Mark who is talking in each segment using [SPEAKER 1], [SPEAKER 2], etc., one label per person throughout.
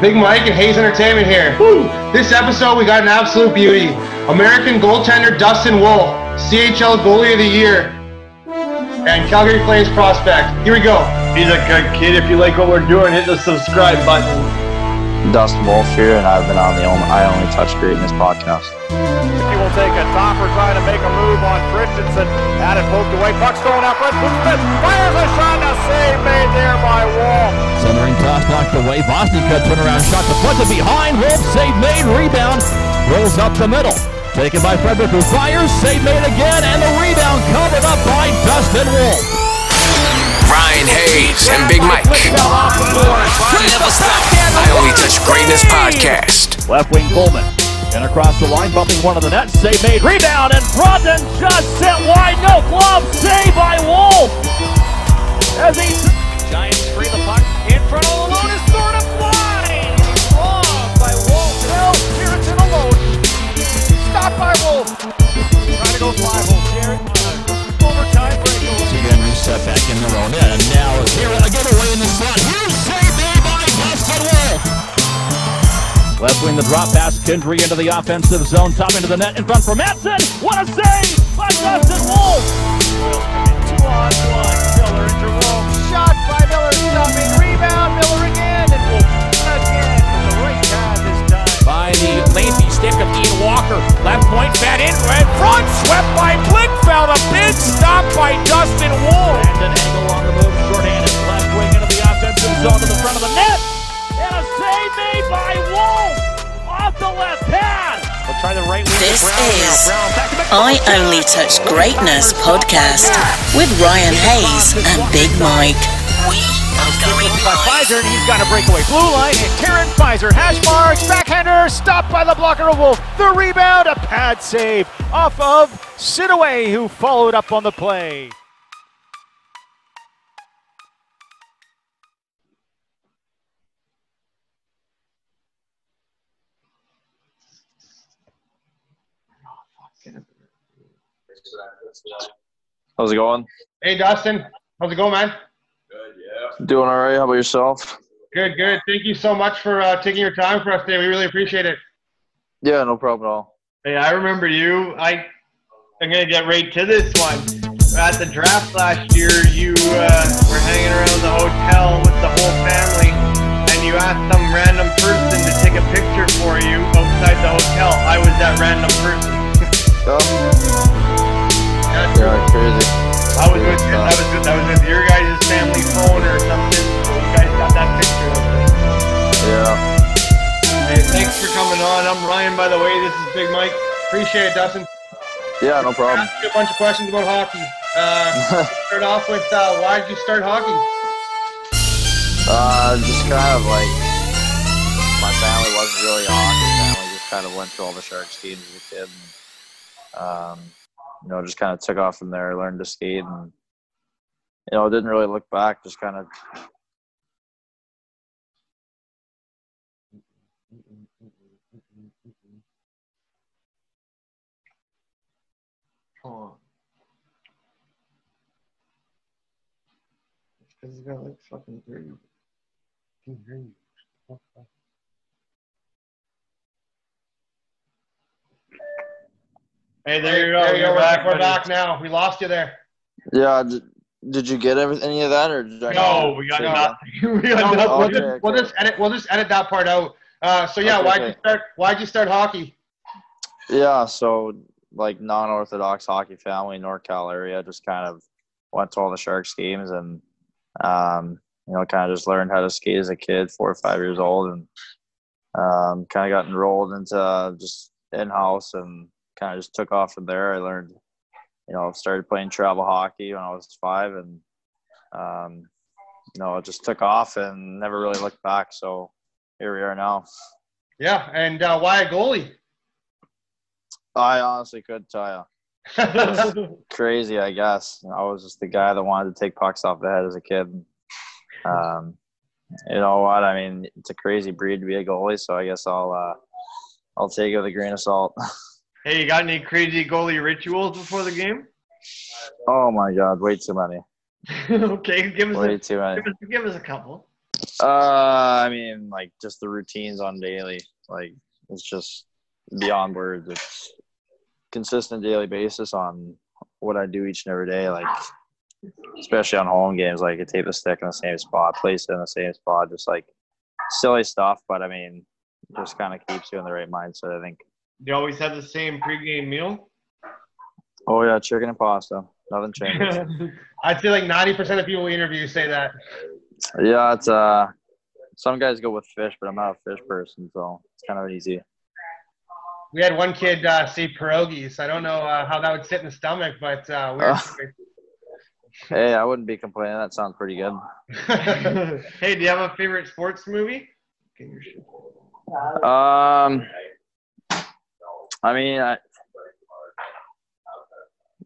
[SPEAKER 1] Big Mike and Hayes Entertainment here. Woo! This episode, we got an absolute beauty. American goaltender Dustin Wolf, CHL Goalie of the Year, and Calgary Flames prospect. Here we go.
[SPEAKER 2] He's a good kid. If you like what we're doing, hit the subscribe button.
[SPEAKER 3] Dustin Wolf here, and I've been on the only, I Only Touch Greatness podcast.
[SPEAKER 4] He will take a topper trying to make a move on Christensen. Had it poked away. Puck's going out front. Smith fires a shot. A save made there by Wolf.
[SPEAKER 5] Centering toss knocked away. Bosnica turnaround shot to front to behind. Wolf save made. Rebound. Rolls up the middle. Taken by Frederick who fires. Save made again. And the rebound covered up by Dustin Wolf.
[SPEAKER 6] Ryan Hayes and Big Mike. Never stop. I only touch greatness podcast.
[SPEAKER 5] Left wing Coleman. And across the line, bumping one of the nets. Save made. Rebound. And Brunton just sent wide. No glove. Save by Wolf. As he.
[SPEAKER 4] Giants free the puck. In front of Alone is sort of wide. Wrong by Wolf. No, Pearson alone. Stopped by Wolf. Trying to go five hole. Jared. Uh, overtime break.
[SPEAKER 5] Again, reset back in their own end. And now here a wing the drop pass. Kendry into the offensive zone. Top into the net in front for Matson. What a save by Dustin Wolf.
[SPEAKER 4] Two on one. Miller in Jerome. Shot by Miller. Stopping. Rebound. Miller again. And Wolf again. With the right pad this time.
[SPEAKER 7] by the lengthy stick of Ian Walker. Left point, fat in, red front, swept by Blickfeld. A big stop by Dustin Wolf.
[SPEAKER 5] Brandon Engel on the move, shorthanded, left wing into the offensive zone to the front of the net. And made by Wolf off the left pad.
[SPEAKER 4] We'll try the right wing.
[SPEAKER 8] This
[SPEAKER 4] Brown
[SPEAKER 8] is
[SPEAKER 4] Brown back to back.
[SPEAKER 8] I Only Touch Greatness podcast with Ryan Hayes and Big Mike. We are going
[SPEAKER 4] by. Pfizer, and he's got a breakaway. Blue line, and Karen Pfizer, hash marks, backhander, stopped by the blocker of Wolf. The rebound, a pad save off of Sidaway, who followed up on the play.
[SPEAKER 3] How's it going?
[SPEAKER 1] Hey, Dustin. How's it going, man? Good, yeah.
[SPEAKER 3] Doing all right. How about yourself?
[SPEAKER 1] Good, good. Thank you so much for uh, taking your time for us today. We really appreciate it.
[SPEAKER 3] Yeah, no problem at all.
[SPEAKER 2] Hey, I remember you. I I'm gonna get right to this one. At the draft last year, you uh, were hanging around the hotel with the whole family, and you asked some random person to take a picture for you outside the hotel. I was that random person.
[SPEAKER 3] Oh,
[SPEAKER 2] That's
[SPEAKER 3] yeah, crazy.
[SPEAKER 2] I was with I was with I was with your guys' family phone or something. So you guys got that picture of.
[SPEAKER 3] Yeah.
[SPEAKER 2] Hey, thanks for coming on. I'm Ryan, by the way. This is Big Mike.
[SPEAKER 1] Appreciate it, Dustin.
[SPEAKER 3] Yeah, no problem.
[SPEAKER 1] Ask you a bunch of questions about hockey. Uh, start off with uh, why did you start hockey?
[SPEAKER 3] uh, just kind of like my family wasn't really a hockey family. Just kind of went to all the Sharks games as a kid. And, um, you know, just kind of took off from there. Learned to skate, and you know, didn't really look back. Just kind of
[SPEAKER 2] Come on. Because it's got like fucking three. Can hear you. Hey, there you go.
[SPEAKER 1] There you
[SPEAKER 2] You're
[SPEAKER 1] go.
[SPEAKER 2] back.
[SPEAKER 1] We're
[SPEAKER 2] buddy.
[SPEAKER 1] back now. We lost you there.
[SPEAKER 3] yeah. Did, did you get every, any of that, or did I
[SPEAKER 2] No, we got nothing. we got
[SPEAKER 1] No,
[SPEAKER 2] nothing.
[SPEAKER 1] we'll,
[SPEAKER 3] Okay,
[SPEAKER 1] just, we'll just edit. We'll just edit that part out. Uh, so yeah,
[SPEAKER 3] Okay,
[SPEAKER 1] why'd you start? Why'd you start hockey?
[SPEAKER 3] Yeah, so like non-orthodox hockey family, NorCal area, just kind of went to all the Sharks games and um, you know, kind of just learned how to skate as a kid, four or five years old, and um, kind of got enrolled into just in-house and kind of just took off from there. I learned, you know, started playing travel hockey when I was five, and um, you know, it just took off and never really looked back. So here we are now.
[SPEAKER 1] Yeah, and uh, why a goalie?
[SPEAKER 3] I honestly couldn't tell you. crazy, I guess. I was just the guy that wanted to take pucks off the head as a kid. Um, you know what? I mean, it's a crazy breed to be a goalie, so I guess I'll uh, I'll take it with a grain of salt.
[SPEAKER 2] Hey, you got any crazy goalie rituals before the game?
[SPEAKER 3] oh my God, way too many,
[SPEAKER 2] okay, give us,
[SPEAKER 3] way
[SPEAKER 2] a,
[SPEAKER 3] too many.
[SPEAKER 2] give us give us a couple.
[SPEAKER 3] Uh, I mean, like just the routines on daily. Like it's just beyond words. It's consistent daily basis on what I do each and every day. Like especially on home games, like I tape the stick in the same spot, place it in the same spot, just like silly stuff. But I mean, just kind of keeps you in the right mindset. I think.
[SPEAKER 2] You always have the same pregame meal?
[SPEAKER 3] Oh yeah, chicken and pasta. Nothing changes.
[SPEAKER 1] I'd say like 90% of people we interview say that.
[SPEAKER 3] yeah, it's uh, some guys go with fish, but I'm not a fish person, so it's kind of easy.
[SPEAKER 1] We had one kid uh, say pierogies. I don't know uh, how that would sit in the stomach, but uh, weird.
[SPEAKER 3] Uh. Hey, I wouldn't be complaining. That sounds pretty good.
[SPEAKER 2] hey, do you have a favorite sports movie?
[SPEAKER 3] Um, I mean, I,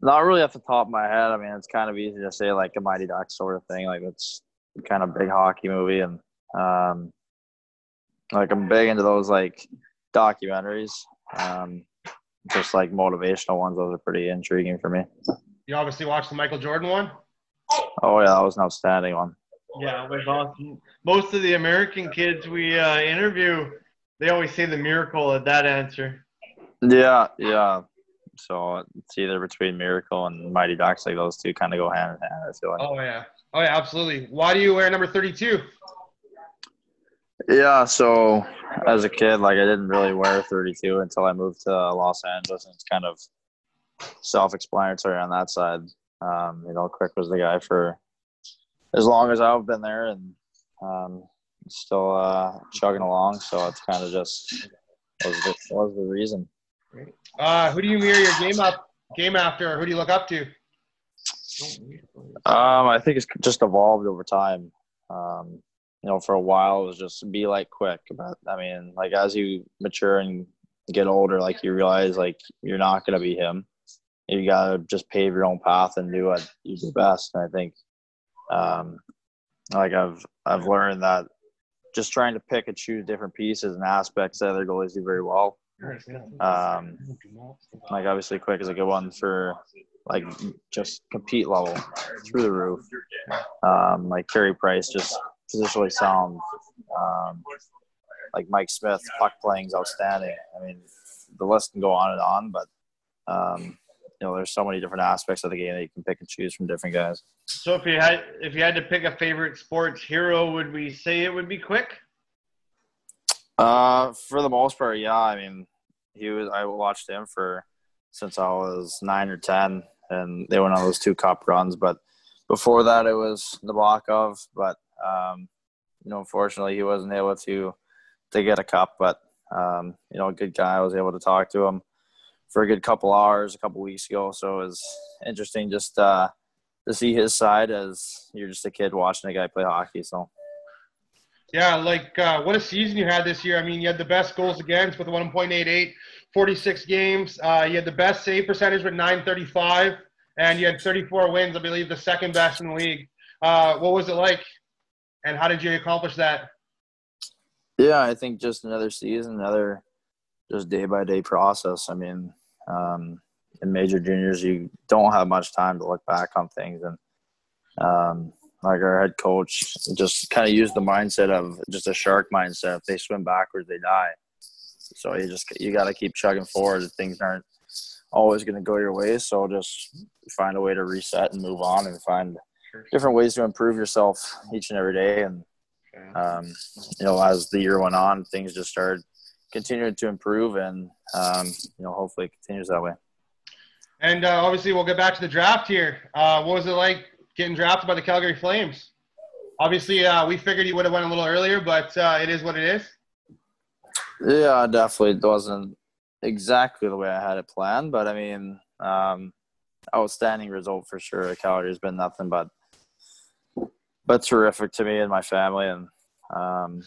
[SPEAKER 3] not really off the top of my head. I mean, it's kind of easy to say like a Mighty Ducks sort of thing. Like it's kind of big hockey movie, and um, like I'm big into those like documentaries. Um, just like motivational ones. Those are pretty intriguing for me.
[SPEAKER 1] You obviously watched the Michael Jordan one.
[SPEAKER 3] Oh yeah, that was an outstanding one.
[SPEAKER 2] Yeah, it was awesome. Most of the American kids we uh, interview, they always say the miracle of that answer.
[SPEAKER 3] Yeah, yeah. So it's either between Miracle and Mighty Ducks. Like those two kind of go hand in hand. I feel like.
[SPEAKER 1] Oh yeah. Oh yeah, absolutely. Why do you wear number 32?
[SPEAKER 3] Yeah, so as a kid, like I didn't really wear 32 until I moved to Los Angeles, and it's kind of self-explanatory on that side. Um, you know, Quick was the guy for as long as I've been there, and um, still uh, chugging along. So it's kind of just was the, was the reason.
[SPEAKER 1] Uh, who do you mirror your game up game after? Who do you look up to?
[SPEAKER 3] Um, I think it's just evolved over time. Um, you know, for a while it was just be like quick, but I mean, like as you mature and get older, like you realize like you're not gonna be him. You gotta just pave your own path and do what you do best. And I think, um, like I've I've learned that just trying to pick and choose different pieces and aspects that other goalies do very well. Um, like obviously, quick is a good one for like just compete level through the roof. Um, like Carey Price, just positionally sound. Um, like Mike Smith, puck playing is outstanding. I mean, the list can go on and on, but um, you know, there's so many different aspects of the game that you can pick and choose from different guys.
[SPEAKER 2] So if you had if you had to pick a favorite sports hero, would we say it would be Quick?
[SPEAKER 3] Uh, for the most part, yeah. I mean, he was. I watched him for since I was nine or ten, and they went on those two cup runs. But before that, it was Nabokov. But um, you know, unfortunately, he wasn't able to to get a cup. But um, you know, a good guy. I was able to talk to him for a good couple hours a couple weeks ago. So it was interesting just uh, to see his side as you're just a kid watching a guy play hockey. So.
[SPEAKER 1] Yeah, like uh, what a season you had this year. I mean, you had the best goals against with 1.88, 46 games. Uh, you had the best save percentage with 935, and you had 34 wins, I believe, the second best in the league. Uh, what was it like, and how did you accomplish that?
[SPEAKER 3] Yeah, I think just another season, another just day by day process. I mean, um, in major juniors, you don't have much time to look back on things, and um, like our head coach just kind of used the mindset of just a shark mindset. If they swim backwards, they die. So you just you got to keep chugging forward. Things aren't always going to go your way. So just find a way to reset and move on, and find different ways to improve yourself each and every day. And um, you know, as the year went on, things just started continuing to improve, and um, you know, hopefully it continues that way.
[SPEAKER 1] And uh, obviously, we'll get back to the draft here. Uh, what was it like getting drafted by the Calgary Flames? Obviously, uh, we figured he would have went a little earlier, but uh, it is what it is.
[SPEAKER 3] Yeah, definitely it wasn't exactly the way I had it planned, but I mean, um, outstanding result for sure. Calgary's been nothing but but terrific to me and my family, and um,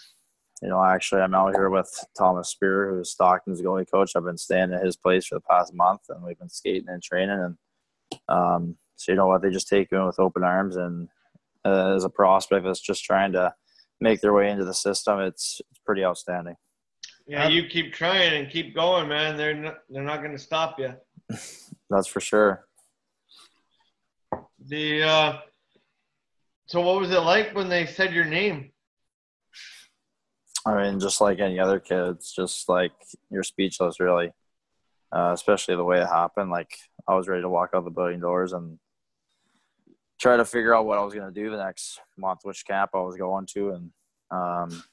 [SPEAKER 3] you know, actually, I'm out here with Thomas Speer, who's Stockton's goalie coach. I've been staying at his place for the past month, and we've been skating and training, and um, so you know what, they just take you in with open arms, and uh, as a prospect that's just trying to make their way into the system, it's it's pretty outstanding.
[SPEAKER 2] Yeah, you keep trying and keep going, man. They're not, they're not going to stop you.
[SPEAKER 3] That's for sure.
[SPEAKER 2] The uh, so what was it like when they said your name?
[SPEAKER 3] I mean, just like any other kid, it's just like you're speechless, really. Uh, especially the way it happened. Like I was ready to walk out the building doors and try to figure out what I was going to do the next month, which camp I was going to, and um,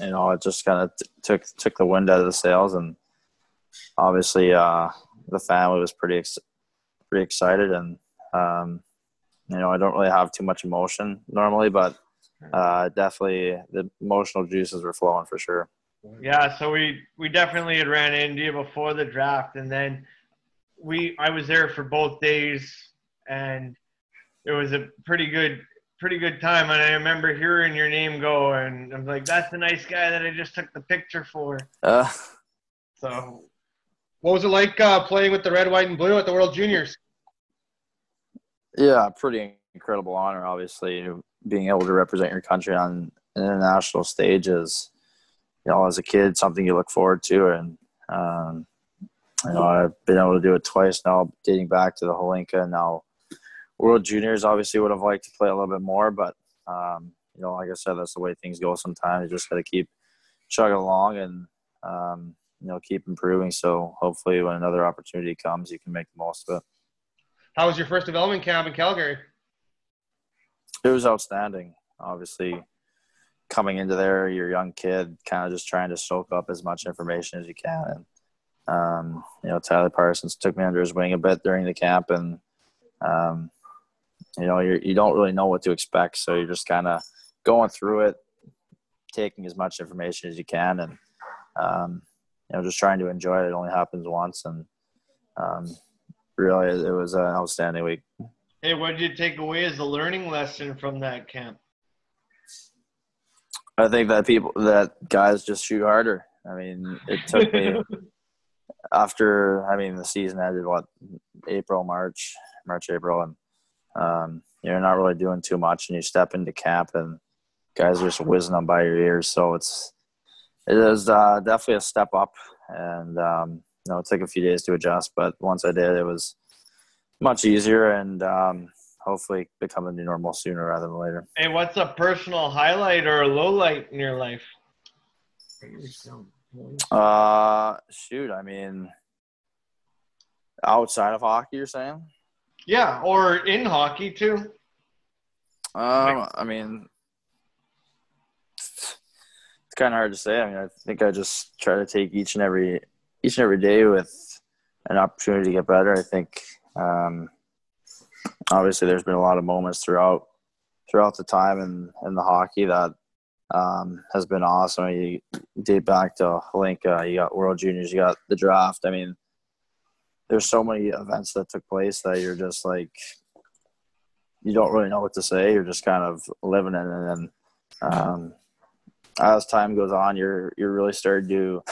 [SPEAKER 3] you know, it just kind of t- took took the wind out of the sails, and obviously, uh, the family was pretty ex- pretty excited, and um, you know, I don't really have too much emotion normally, but uh, definitely the emotional juices were flowing for sure.
[SPEAKER 2] Yeah, so we we definitely had ran you before the draft, and then we I was there for both days, and it was a pretty good pretty good time. And I remember hearing your name go, and I'm like, that's the nice guy that I just took the picture for.
[SPEAKER 3] Uh,
[SPEAKER 2] So
[SPEAKER 1] What was it like uh, playing with the red, white, and blue at the World Juniors?
[SPEAKER 3] yeah, pretty incredible honor. Obviously, being able to represent your country on an international stage is, you know, as a kid, something you look forward to, and um, you know, I've been able to do it twice now, dating back to the Hlinka and now World Juniors. Obviously, would have liked to play a little bit more, but um, you know, like I said, that's the way things go. Sometimes you just got to keep chugging along and um, you know keep improving. So hopefully, when another opportunity comes, you can make the most of it.
[SPEAKER 1] How was your first development camp in Calgary?
[SPEAKER 3] It was outstanding. Obviously, coming into there, you're a young kid, kind of just trying to soak up as much information as you can. And um, you know, Tyler Parsons took me under his wing a bit during the camp, and um, you know, you're, you don't really know what to expect, so you're just kind of going through it, taking as much information as you can, and um, you know, just trying to enjoy it. It only happens once, and um, really, it was an outstanding week.
[SPEAKER 2] hey, what did you take away as a learning lesson from that camp?
[SPEAKER 3] I think that people that guys just shoot harder. I mean, it took me after I mean the season ended what April, March, March, April, and um, you're not really doing too much, and you step into camp and guys are just whizzing them by your ears. So it's it is uh, definitely a step up, and um, you know it took a few days to adjust, but once I did, it was much easier, and um, hopefully become a new normal sooner rather than later.
[SPEAKER 2] Hey, what's a personal highlight or a low light in your life?
[SPEAKER 3] Uh, shoot, I mean, outside of hockey, you're saying?
[SPEAKER 2] Yeah, or in hockey too.
[SPEAKER 3] Um, I mean, it's kind of hard to say. I mean, I think I just try to take each and every each and every day with an opportunity to get better. I think, um, obviously, there's been a lot of moments throughout throughout the time in in the hockey that um, has been awesome. You date back to Hlinka, you got World Juniors, you got the draft. I mean, there's so many events that took place that you're just like you don't really know what to say. You're just kind of living in it, and um, as time goes on, you're you're really starting to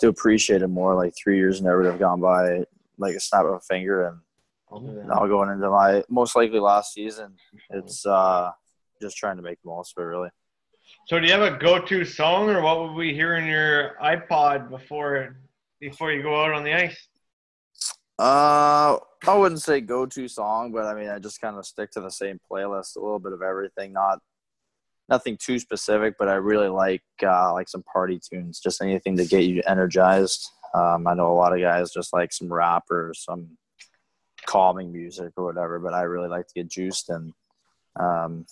[SPEAKER 3] to appreciate it more. Like three years never have gone by like a snap of a finger, and now going into my most likely last season, it's uh, just trying to make the most of it. Really.
[SPEAKER 2] So, do you have a go-to song, or what would we hear in your iPod before before you go out on the ice?
[SPEAKER 3] Uh, I wouldn't say go-to song, but I mean, I just kind of stick to the same playlist, a little bit of everything, not nothing too specific, but I really like uh, like some party tunes, just anything to get you energized. Um, I know a lot of guys just like some rap or some calming music or whatever, but I really like to get juiced and um,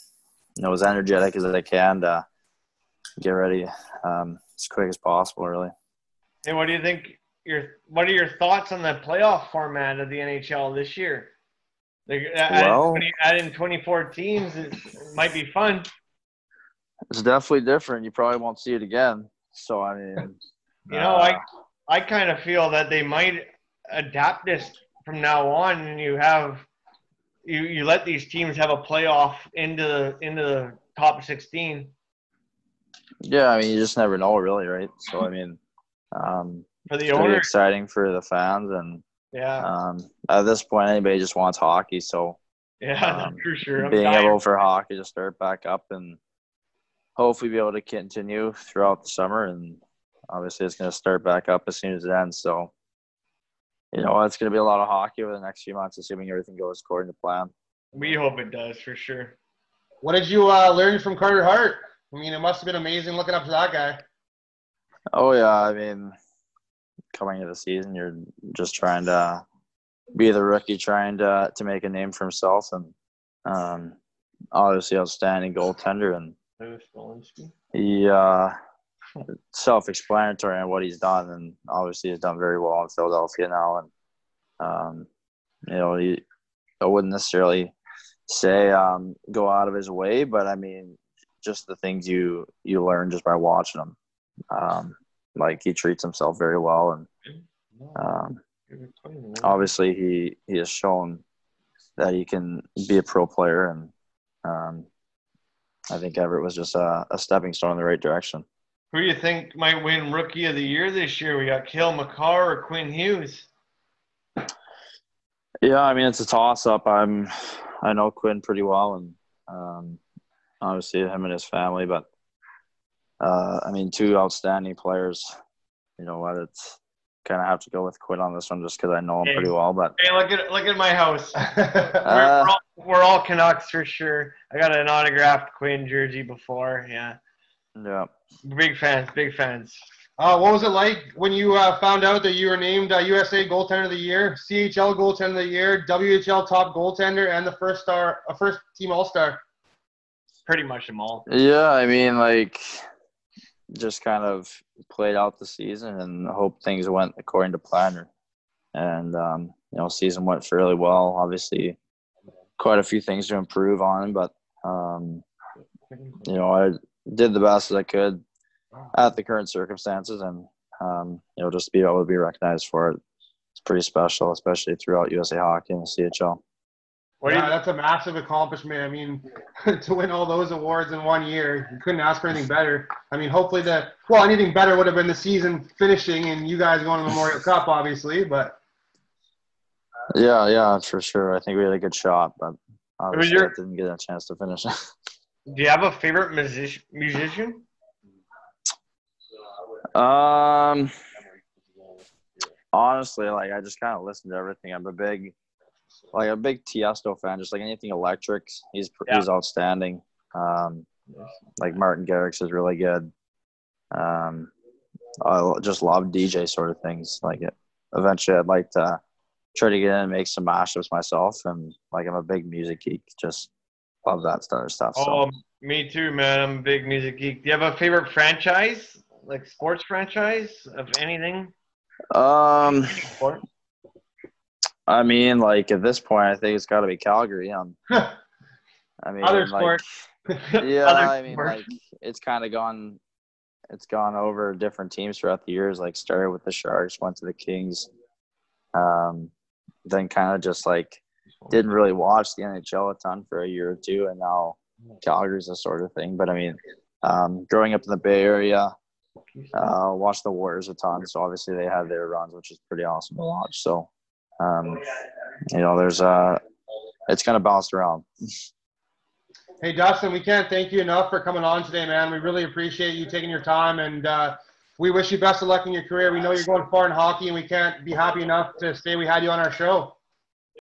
[SPEAKER 3] you know as energetic as I can to get ready um, as quick as possible. Really.
[SPEAKER 2] Hey, what do you think? Your what are your thoughts on the playoff format of the NHL this year? Like,
[SPEAKER 3] Well-
[SPEAKER 2] adding, adding 24 teams it might be fun.
[SPEAKER 3] It's definitely different. You probably won't see it again. So I mean,
[SPEAKER 2] You know,
[SPEAKER 3] uh,
[SPEAKER 2] I I kind of feel that they might adapt this from now on, and you have you you let these teams have a playoff into the into the top 16
[SPEAKER 3] Yeah, I mean, you just never know, really, right? So, I mean, um,
[SPEAKER 2] for the
[SPEAKER 3] it's pretty exciting for the fans, and
[SPEAKER 2] Yeah,
[SPEAKER 3] um, at this point, anybody just wants hockey. So,
[SPEAKER 2] yeah,
[SPEAKER 3] um,
[SPEAKER 2] for sure. I'm
[SPEAKER 3] being
[SPEAKER 2] dying.
[SPEAKER 3] able for hockey to start back up and hopefully be able to continue throughout the summer, and obviously, it's going to start back up as soon as it ends. So, you know, it's going to be a lot of hockey over the next few months, assuming everything goes according to plan.
[SPEAKER 2] we hope it does for sure.
[SPEAKER 1] What did you uh, learn from Carter Hart? I mean, it must have been amazing looking up to that guy.
[SPEAKER 3] Oh yeah, I mean, coming into the season, you're just trying to be the rookie, trying to to make a name for himself, and um, obviously outstanding goaltender, and he uh, self-explanatory on what he's done, and obviously he's done very well in Philadelphia now, and um, you know, he I wouldn't necessarily say um, go out of his way, but I mean, just the things you you learn just by watching him. Um, like he treats himself very well, and um, obviously he he has shown that he can be a pro player, and um, I think Everett was just a, a stepping stone in the right direction.
[SPEAKER 2] Who do you think might win Rookie of the Year this year? We got Cale Makar or Quinn Hughes.
[SPEAKER 3] Yeah, I mean it's a toss up. I'm I know Quinn pretty well, and um, obviously him and his family, but uh, I mean two outstanding players. You know what? It's kind of have to go with Quinn on this one just because I know him
[SPEAKER 2] Hey.
[SPEAKER 3] pretty well. But
[SPEAKER 2] Hey, look at look at my house. we're,
[SPEAKER 3] Uh,
[SPEAKER 2] we're, all, we're all Canucks for sure. I got an autographed Quinn jersey before. Yeah,
[SPEAKER 3] yeah,
[SPEAKER 2] big fans, big fans.
[SPEAKER 1] Uh, what was it like when you uh, found out that you were named uh, USA Goaltender of the Year, CHL Goaltender of the Year, WHL Top Goaltender, and the first star, uh, first team All Star?
[SPEAKER 2] Pretty much them all.
[SPEAKER 3] yeah. I mean, like just kind of played out the season and hope things went according to plan. And um, you know, season went fairly well. Obviously, quite a few things to improve on, but um, you know, I did the best that I could at the current circumstances, and um, you know, just to be able to be recognized for it, it's pretty special, especially throughout USA Hockey and the CHL.
[SPEAKER 2] What
[SPEAKER 1] yeah,
[SPEAKER 2] you,
[SPEAKER 1] that's a massive accomplishment. I mean, to win all those awards in one year, you couldn't ask for anything better. I mean, hopefully the well, anything better would have been the season finishing and you guys going to the Memorial Cup, obviously. But
[SPEAKER 3] Yeah, yeah, for sure. I think we had a good shot, but obviously
[SPEAKER 2] your-
[SPEAKER 3] I didn't get a chance to finish.
[SPEAKER 2] do you have a favorite music, musician?
[SPEAKER 3] um, honestly, like I just kind of listen to everything. I'm a big, like a big Tiesto fan. Just like anything electric, he's pr he's outstanding. Um, like Martin Garrix is really good. Um, I just love DJ sort of things. Like it, eventually, I'd like to try to get in and make some mashups myself. And like I'm a big music geek. Just love that sort of stuff. So.
[SPEAKER 2] Oh, me too, man. I'm a big music geek. Do you have a favorite franchise, like sports franchise of anything?
[SPEAKER 3] Um,
[SPEAKER 2] Sport?
[SPEAKER 3] I mean, like at this point, I think it's got to be Calgary. Um, I mean,
[SPEAKER 1] Other
[SPEAKER 3] like,
[SPEAKER 1] sport.
[SPEAKER 3] yeah,
[SPEAKER 2] Other
[SPEAKER 3] I mean,
[SPEAKER 2] sport.
[SPEAKER 3] like it's kind of gone, it's gone over different teams throughout the years. Like started with the Sharks, went to the Kings, um, then kind of just like didn't really watch the NHL a ton for a year or two, and now Calgary's a sort of thing. But I mean, um, growing up in the Bay Area, uh, watched the Warriors a ton, so obviously they had their runs, which is pretty awesome to watch. So, um, you know, there's uh, it's kind of bounced around.
[SPEAKER 1] Hey, Dustin, we can't thank you enough for coming on today, man. We really appreciate you taking your time, and uh, we wish you best of luck in your career. We know you're going far in hockey, and we can't be happy enough to say we had you on our show.